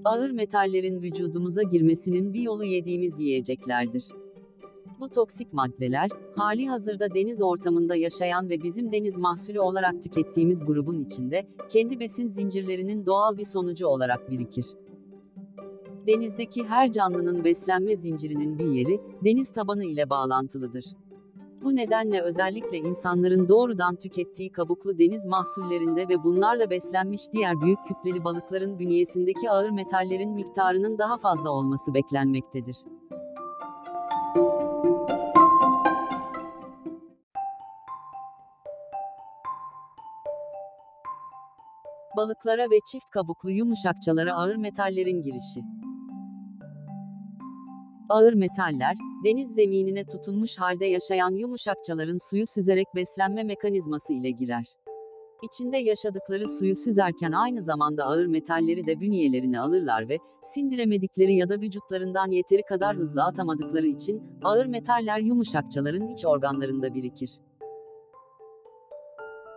Ağır metallerin vücudumuza girmesinin bir yolu yediğimiz yiyeceklerdir. Bu toksik maddeler, hali hazırda deniz ortamında yaşayan ve bizim deniz mahsulü olarak tükettiğimiz grubun içinde, kendi besin zincirlerinin doğal bir sonucu olarak birikir. Denizdeki her canlının beslenme zincirinin bir yeri, deniz tabanı ile bağlantılıdır. Bu nedenle özellikle insanların doğrudan tükettiği kabuklu deniz mahsullerinde ve bunlarla beslenmiş diğer büyük kütleli balıkların bünyesindeki ağır metallerin miktarının daha fazla olması beklenmektedir. Balıklara ve çift kabuklu yumuşakçalara ağır metallerin girişi. Ağır metaller, deniz zeminine tutunmuş halde yaşayan yumuşakçaların suyu süzerek beslenme mekanizması ile girer. İçinde yaşadıkları suyu süzerken aynı zamanda ağır metalleri de bünyelerine alırlar ve, sindiremedikleri ya da vücutlarından yeteri kadar hızlı atamadıkları için, ağır metaller yumuşakçaların iç organlarında birikir.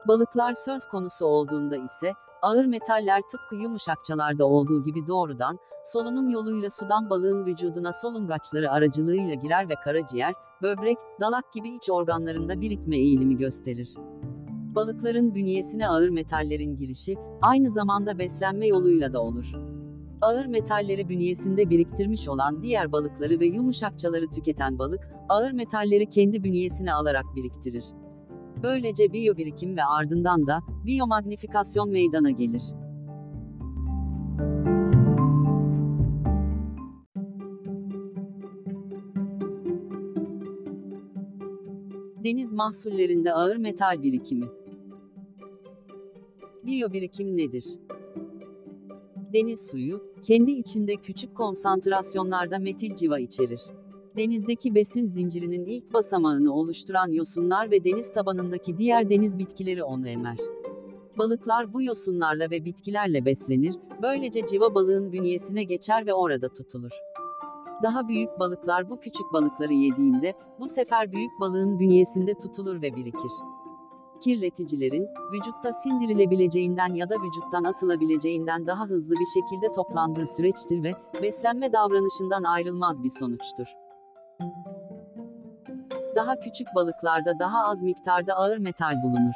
Balıklar söz konusu olduğunda ise, ağır metaller tıpkı yumuşakçalarda olduğu gibi doğrudan, solunum yoluyla sudan balığın vücuduna solungaçları aracılığıyla girer ve karaciğer, böbrek, dalak gibi iç organlarında birikme eğilimi gösterir. Balıkların bünyesine ağır metallerin girişi, aynı zamanda beslenme yoluyla da olur. Ağır metalleri bünyesinde biriktirmiş olan diğer balıkları ve yumuşakçaları tüketen balık, ağır metalleri kendi bünyesine alarak biriktirir. Böylece biyobirikim ve ardından da biyomagnifikasyon meydana gelir. Deniz mahsullerinde ağır metal birikimi. Biyobirikim nedir? Deniz suyu, kendi içinde küçük konsantrasyonlarda metil civa içerir. Denizdeki besin zincirinin ilk basamağını oluşturan yosunlar ve deniz tabanındaki diğer deniz bitkileri onu emer. Balıklar bu yosunlarla ve bitkilerle beslenir, böylece civa balığın bünyesine geçer ve orada tutulur. Daha büyük balıklar bu küçük balıkları yediğinde, bu sefer büyük balığın bünyesinde tutulur ve birikir. Kirleticilerin, vücutta sindirilebileceğinden ya da vücuttan atılabileceğinden daha hızlı bir şekilde toplandığı süreçtir ve, beslenme davranışından ayrılmaz bir sonuçtur. Daha küçük balıklarda daha az miktarda ağır metal bulunur.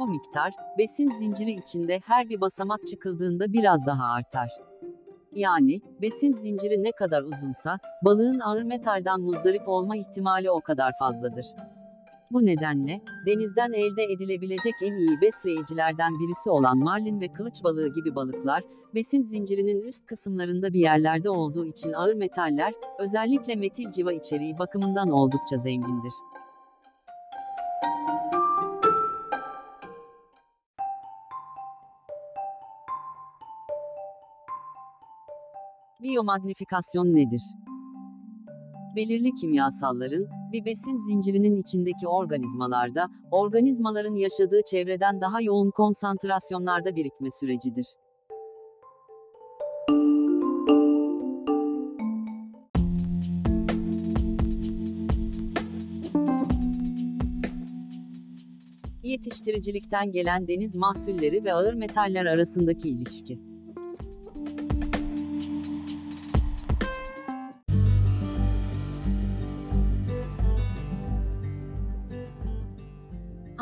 Bu miktar, besin zinciri içinde her bir basamak çıkıldığında biraz daha artar. Yani, besin zinciri ne kadar uzunsa, balığın ağır metaldan muzdarip olma ihtimali o kadar fazladır. Bu nedenle, denizden elde edilebilecek en iyi besleyicilerden birisi olan marlin ve kılıç balığı gibi balıklar, besin zincirinin üst kısımlarında bir yerlerde olduğu için ağır metaller, özellikle metil civa içeriği bakımından oldukça zengindir. Biyomagnifikasyon nedir? Belirli kimyasalların, bir besin zincirinin içindeki organizmalarda, organizmaların yaşadığı çevreden daha yoğun konsantrasyonlarda birikme sürecidir. Yetiştiricilikten gelen deniz mahsulleri ve ağır metaller arasındaki ilişki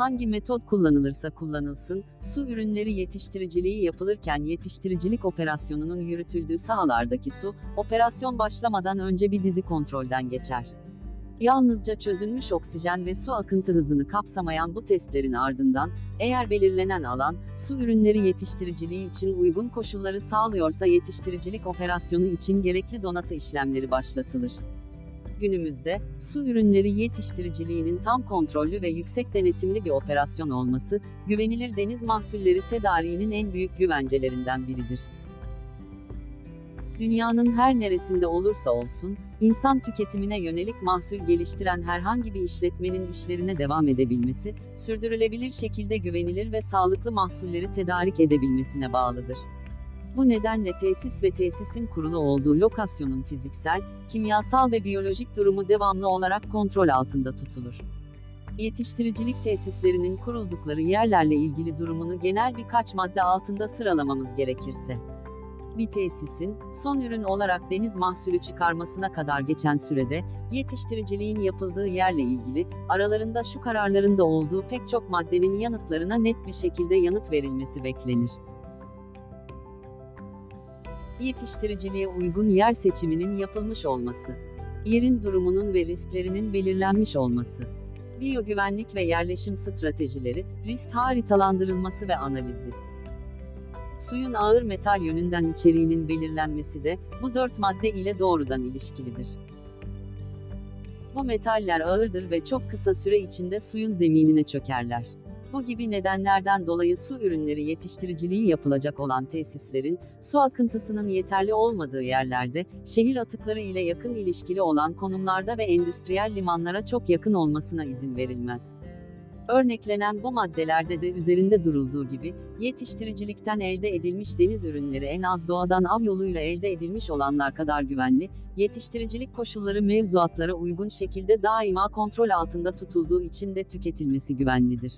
Hangi metot kullanılırsa kullanılsın, su ürünleri yetiştiriciliği yapılırken yetiştiricilik operasyonunun yürütüldüğü sahalardaki su, operasyon başlamadan önce bir dizi kontrolden geçer. Yalnızca çözülmüş oksijen ve su akıntı hızını kapsamayan bu testlerin ardından, eğer belirlenen alan, su ürünleri yetiştiriciliği için uygun koşulları sağlıyorsa yetiştiricilik operasyonu için gerekli donatı işlemleri başlatılır. Günümüzde, su ürünleri yetiştiriciliğinin tam kontrollü ve yüksek denetimli bir operasyon olması, güvenilir deniz mahsulleri tedariğinin en büyük güvencelerinden biridir. Dünyanın her neresinde olursa olsun, insan tüketimine yönelik mahsul geliştiren herhangi bir işletmenin işlerine devam edebilmesi, sürdürülebilir şekilde güvenilir ve sağlıklı mahsulleri tedarik edebilmesine bağlıdır. Bu nedenle tesis ve tesisin kurulu olduğu lokasyonun fiziksel, kimyasal ve biyolojik durumu devamlı olarak kontrol altında tutulur. Yetiştiricilik tesislerinin kuruldukları yerlerle ilgili durumunu genel birkaç madde altında sıralamamız gerekirse. Bir tesisin, son ürün olarak deniz mahsulü çıkarmasına kadar geçen sürede, yetiştiriciliğin yapıldığı yerle ilgili, aralarında şu kararlarında olduğu pek çok maddenin yanıtlarına net bir şekilde yanıt verilmesi beklenir. Yetiştiriciliğe uygun yer seçiminin yapılmış olması. Yerin durumunun ve risklerinin belirlenmiş olması. Biyogüvenlik ve yerleşim stratejileri, risk haritalandırılması ve analizi. Suyun ağır metal yönünden içeriğinin belirlenmesi de bu dört madde ile doğrudan ilişkilidir. Bu metaller ağırdır ve çok kısa süre içinde suyun zeminine çökerler. Bu gibi nedenlerden dolayı su ürünleri yetiştiriciliği yapılacak olan tesislerin, su akıntısının yeterli olmadığı yerlerde, şehir atıkları ile yakın ilişkili olan konumlarda ve endüstriyel limanlara çok yakın olmasına izin verilmez. Örneklenen bu maddelerde de üzerinde durulduğu gibi, yetiştiricilikten elde edilmiş deniz ürünleri en az doğadan av yoluyla elde edilmiş olanlar kadar güvenli, yetiştiricilik koşulları mevzuatlara uygun şekilde daima kontrol altında tutulduğu için de tüketilmesi güvenlidir.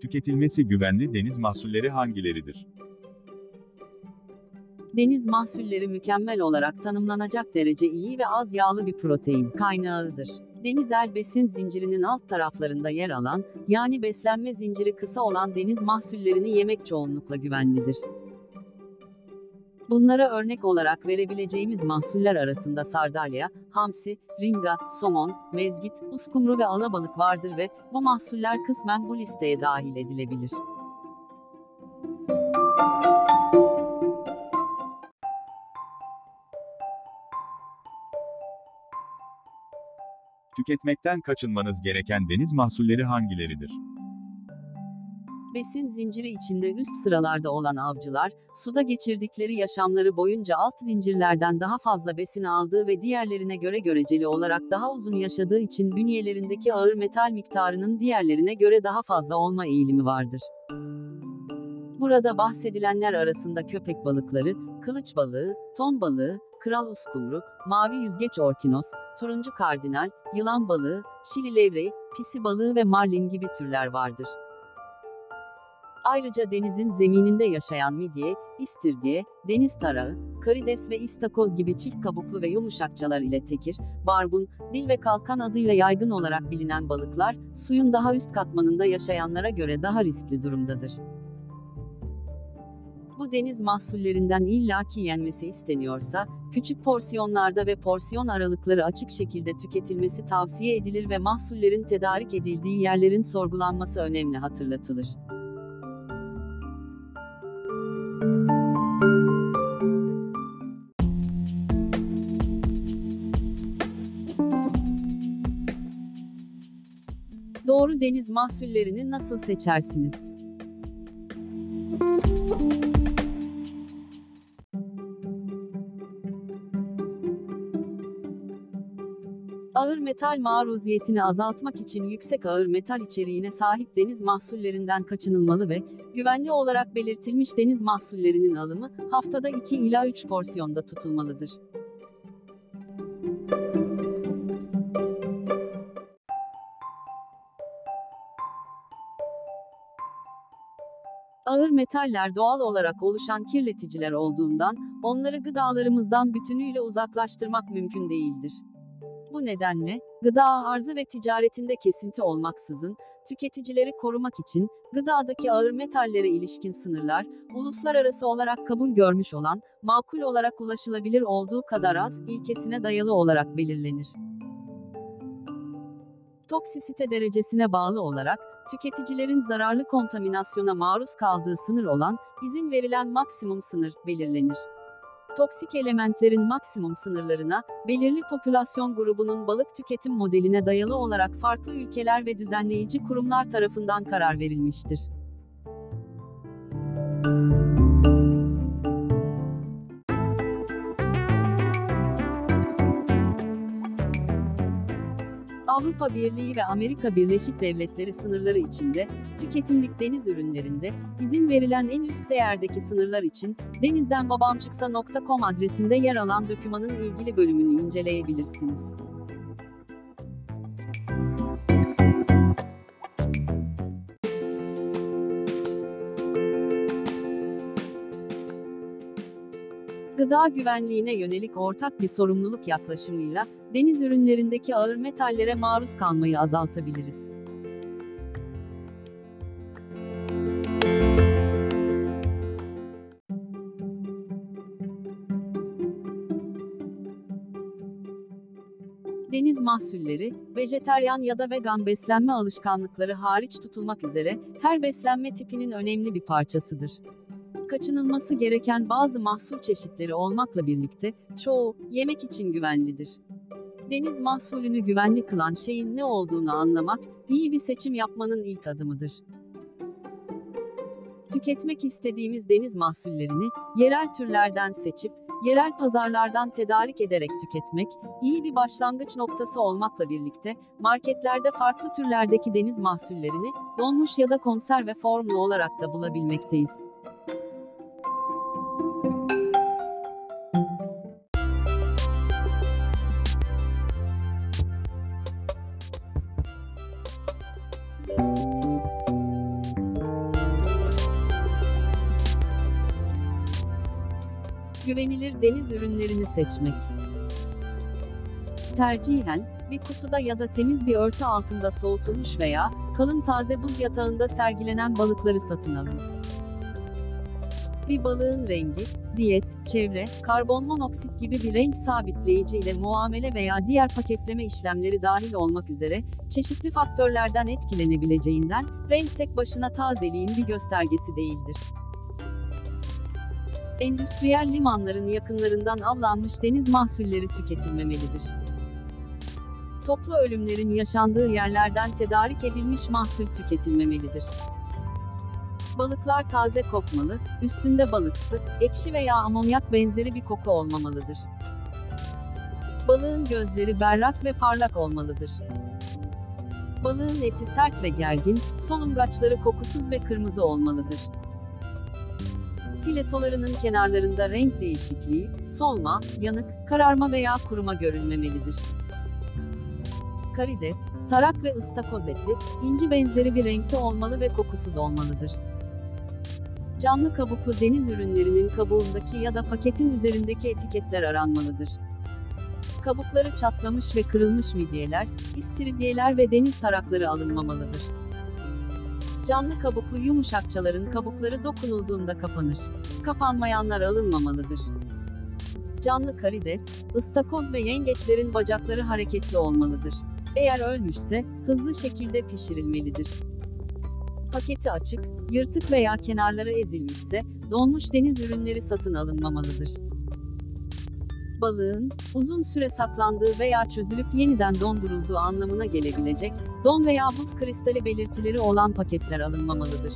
Tüketilmesi güvenli deniz mahsulleri hangileridir? Deniz mahsulleri mükemmel olarak tanımlanacak derece iyi ve az yağlı bir protein kaynağıdır. Denizel besin zincirinin alt taraflarında yer alan, yani beslenme zinciri kısa olan deniz mahsullerini yemek çoğunlukla güvenlidir. Bunlara örnek olarak verebileceğimiz mahsuller arasında sardalya, hamsi, ringa, somon, mezgit, uskumru ve alabalık vardır ve bu mahsuller kısmen bu listeye dahil edilebilir. Tüketmekten kaçınmanız gereken deniz mahsulleri hangileridir? Besin zinciri içinde üst sıralarda olan avcılar, suda geçirdikleri yaşamları boyunca alt zincirlerden daha fazla besin aldığı ve diğerlerine göre göreceli olarak daha uzun yaşadığı için bünyelerindeki ağır metal miktarının diğerlerine göre daha fazla olma eğilimi vardır. Burada bahsedilenler arasında köpek balıkları, kılıç balığı, ton balığı, kral uskumru, mavi yüzgeç orkinos, turuncu kardinal, yılan balığı, şili levreği, pisi balığı ve marlin gibi türler vardır. Ayrıca denizin zemininde yaşayan midye, istiridye, deniz tarağı, karides ve istakoz gibi çift kabuklu ve yumuşakçalar ile tekir, barbun, dil ve kalkan adıyla yaygın olarak bilinen balıklar, suyun daha üst katmanında yaşayanlara göre daha riskli durumdadır. Bu deniz mahsullerinden illaki yenmesi isteniyorsa, küçük porsiyonlarda ve porsiyon aralıkları açık şekilde tüketilmesi tavsiye edilir ve mahsullerin tedarik edildiği yerlerin sorgulanması önemli hatırlatılır. Doğru deniz mahsullerini nasıl seçersiniz? Ağır metal maruziyetini azaltmak için yüksek ağır metal içeriğine sahip deniz mahsullerinden kaçınılmalı ve güvenli olarak belirtilmiş deniz mahsullerinin alımı haftada 2 ila 3 porsiyonda tutulmalıdır. Ağır metaller doğal olarak oluşan kirleticiler olduğundan, onları gıdalarımızdan bütünüyle uzaklaştırmak mümkün değildir. Bu nedenle, gıda arzı ve ticaretinde kesinti olmaksızın, tüketicileri korumak için, gıdadaki ağır metallere ilişkin sınırlar, uluslararası olarak kabul görmüş olan, makul olarak ulaşılabilir olduğu kadar az, ilkesine dayalı olarak belirlenir. Toksisite derecesine bağlı olarak, tüketicilerin zararlı kontaminasyona maruz kaldığı sınır olan, izin verilen maksimum sınır, belirlenir. Toksik elementlerin maksimum sınırlarına, belirli popülasyon grubunun balık tüketim modeline dayalı olarak farklı ülkeler ve düzenleyici kurumlar tarafından karar verilmiştir. Avrupa Birliği ve Amerika Birleşik Devletleri sınırları içinde, tüketimlik deniz ürünlerinde, izin verilen en üst değerdeki sınırlar için, denizdenbabamçıksa.com adresinde yer alan dokümanın ilgili bölümünü inceleyebilirsiniz. Gıda güvenliğine yönelik ortak bir sorumluluk yaklaşımıyla, deniz ürünlerindeki ağır metallere maruz kalmayı azaltabiliriz. Deniz mahsulleri, vejeteryan ya da vegan beslenme alışkanlıkları hariç tutulmak üzere, her beslenme tipinin önemli bir parçasıdır kaçınılması gereken bazı mahsul çeşitleri olmakla birlikte, çoğu, yemek için güvenlidir. Deniz mahsulünü güvenli kılan şeyin ne olduğunu anlamak, iyi bir seçim yapmanın ilk adımıdır. Tüketmek istediğimiz deniz mahsullerini, yerel türlerden seçip, yerel pazarlardan tedarik ederek tüketmek, iyi bir başlangıç noktası olmakla birlikte, marketlerde farklı türlerdeki deniz mahsullerini, donmuş ya da konserve formlu olarak da bulabilmekteyiz. Güvenilir deniz ürünlerini seçmek. Tercihen, bir kutuda ya da temiz bir örtü altında soğutulmuş veya kalın taze buz yatağında sergilenen balıkları satın alın. Bir balığın rengi, diyet, çevre, karbon monoksit gibi bir renk sabitleyici ile muamele veya diğer paketleme işlemleri dahil olmak üzere çeşitli faktörlerden etkilenebileceğinden renk tek başına tazeliğin bir göstergesi değildir. Endüstriyel limanların yakınlarından avlanmış deniz mahsulleri tüketilmemelidir. Toplu ölümlerin yaşandığı yerlerden tedarik edilmiş mahsul tüketilmemelidir. Balıklar taze kokmalı, üstünde balıksı, ekşi veya amonyak benzeri bir koku olmamalıdır. Balığın gözleri berrak ve parlak olmalıdır. Balığın eti sert ve gergin, solungaçları kokusuz ve kırmızı olmalıdır. Filetolarının kenarlarında renk değişikliği, solma, yanık, kararma veya kuruma görülmemelidir. Karides, tarak ve ıstakoz eti, inci benzeri bir renkte olmalı ve kokusuz olmalıdır. Canlı kabuklu deniz ürünlerinin kabuğundaki ya da paketin üzerindeki etiketler aranmalıdır. Kabukları çatlamış ve kırılmış midyeler, istiridyeler ve deniz tarakları alınmamalıdır. Canlı kabuklu yumuşakçaların kabukları dokunulduğunda kapanır. Kapanmayanlar alınmamalıdır. Canlı karides, ıstakoz ve yengeçlerin bacakları hareketli olmalıdır. Eğer ölmüşse, hızlı şekilde pişirilmelidir. Paketi açık, yırtık veya kenarları ezilmişse, donmuş deniz ürünleri satın alınmamalıdır. Balığın, uzun süre saklandığı veya çözülüp yeniden dondurulduğu anlamına gelebilecek, don veya buz kristali belirtileri olan paketler alınmamalıdır.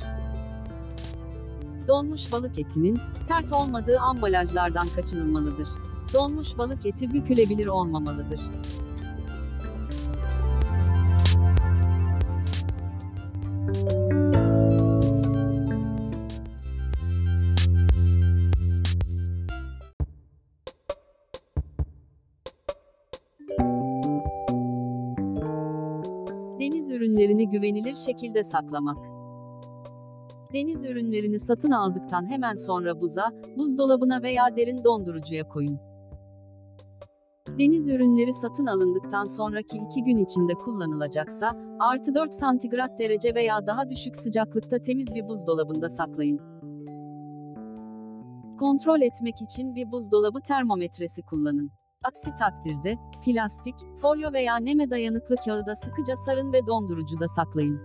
Donmuş balık etinin, sert olmadığı ambalajlardan kaçınılmalıdır. Donmuş balık eti bükülebilir olmamalıdır. Güvenilir şekilde saklamak. Deniz ürünlerini satın aldıktan hemen sonra buza, buzdolabına veya derin dondurucuya koyun. Deniz ürünleri satın alındıktan sonraki 2 gün içinde kullanılacaksa, artı 4 santigrat derece veya daha düşük sıcaklıkta temiz bir buzdolabında saklayın. Kontrol etmek için bir buzdolabı termometresi kullanın. Aksi takdirde, plastik, folyo veya neme dayanıklı kağıda sıkıca sarın ve dondurucuda saklayın.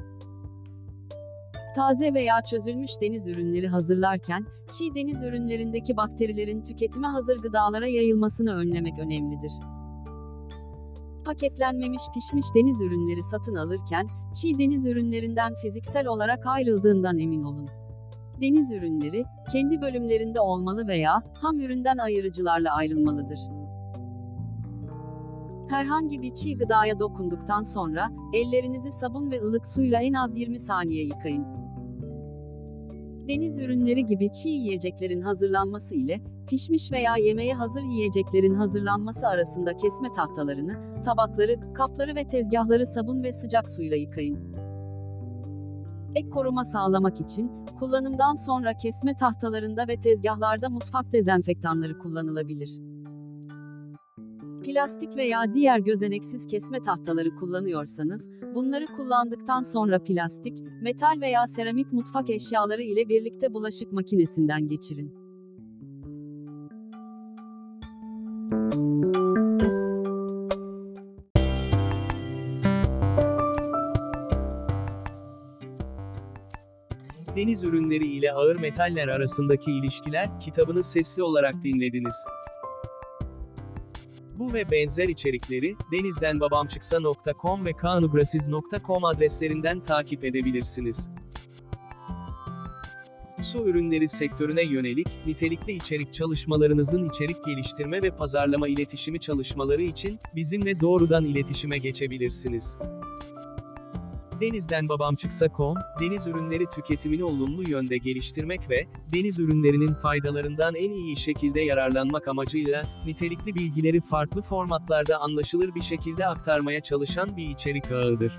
Taze veya çözülmüş deniz ürünleri hazırlarken, çiğ deniz ürünlerindeki bakterilerin tüketime hazır gıdalara yayılmasını önlemek önemlidir. Paketlenmemiş pişmiş deniz ürünleri satın alırken, çiğ deniz ürünlerinden fiziksel olarak ayrıldığından emin olun. Deniz ürünleri, kendi bölümlerinde olmalı veya, ham üründen ayırıcılarla ayrılmalıdır. Herhangi bir çiğ gıdaya dokunduktan sonra, ellerinizi sabun ve ılık suyla en az 20 saniye yıkayın. Deniz ürünleri gibi çiğ yiyeceklerin hazırlanması ile, pişmiş veya yemeğe hazır yiyeceklerin hazırlanması arasında kesme tahtalarını, tabakları, kapları ve tezgahları sabun ve sıcak suyla yıkayın. Ek koruma sağlamak için, kullanımdan sonra kesme tahtalarında ve tezgahlarda mutfak dezenfektanları kullanılabilir. Plastik veya diğer gözeneksiz kesme tahtaları kullanıyorsanız, bunları kullandıktan sonra plastik, metal veya seramik mutfak eşyaları ile birlikte bulaşık makinesinden geçirin. Deniz ürünleri ile ağır metaller arasındaki ilişkiler kitabını sesli olarak dinlediniz. Bu ve benzer içerikleri denizdenbabamçıksa.com ve kanugrasiz.com adreslerinden takip edebilirsiniz. Su ürünleri sektörüne yönelik, nitelikli içerik çalışmalarınızın içerik geliştirme ve pazarlama iletişimi çalışmaları için, bizimle doğrudan iletişime geçebilirsiniz. Denizdenbabamçıksa.com, deniz ürünleri tüketimini olumlu yönde geliştirmek ve, deniz ürünlerinin faydalarından en iyi şekilde yararlanmak amacıyla, nitelikli bilgileri farklı formatlarda anlaşılır bir şekilde aktarmaya çalışan bir içerik ağıdır.